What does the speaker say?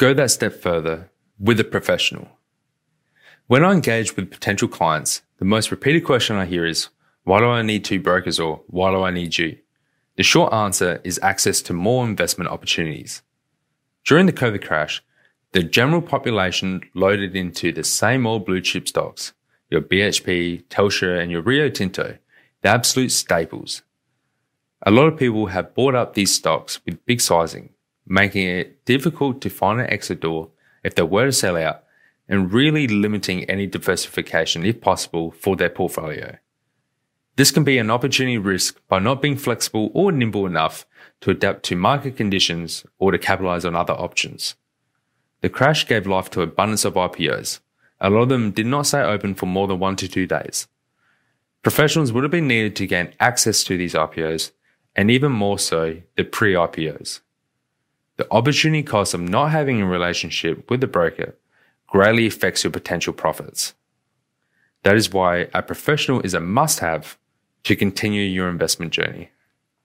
Go that step further with a professional. When I engage with potential clients, the most repeated question I hear is, why do I need two brokers or why do I need you? The short answer is access to more investment opportunities. During the COVID crash, the general population loaded into the same old blue chip stocks, your BHP, Telstra, and your Rio Tinto, the absolute staples. A lot of people have bought up these stocks with big sizing, making it difficult to find an exit door if they were to sell out, and really limiting any diversification if possible for their portfolio. This can be an opportunity risk by not being flexible or nimble enough to adapt to market conditions or to capitalize on other options. The crash gave life to abundance of IPOs. A lot of them did not stay open for more than one to two days. Professionals would have been needed to gain access to these IPOs, and even more so, the pre IPOs. The opportunity cost of not having a relationship with the broker greatly affects your potential profits. That is why a professional is a must have to continue your investment journey.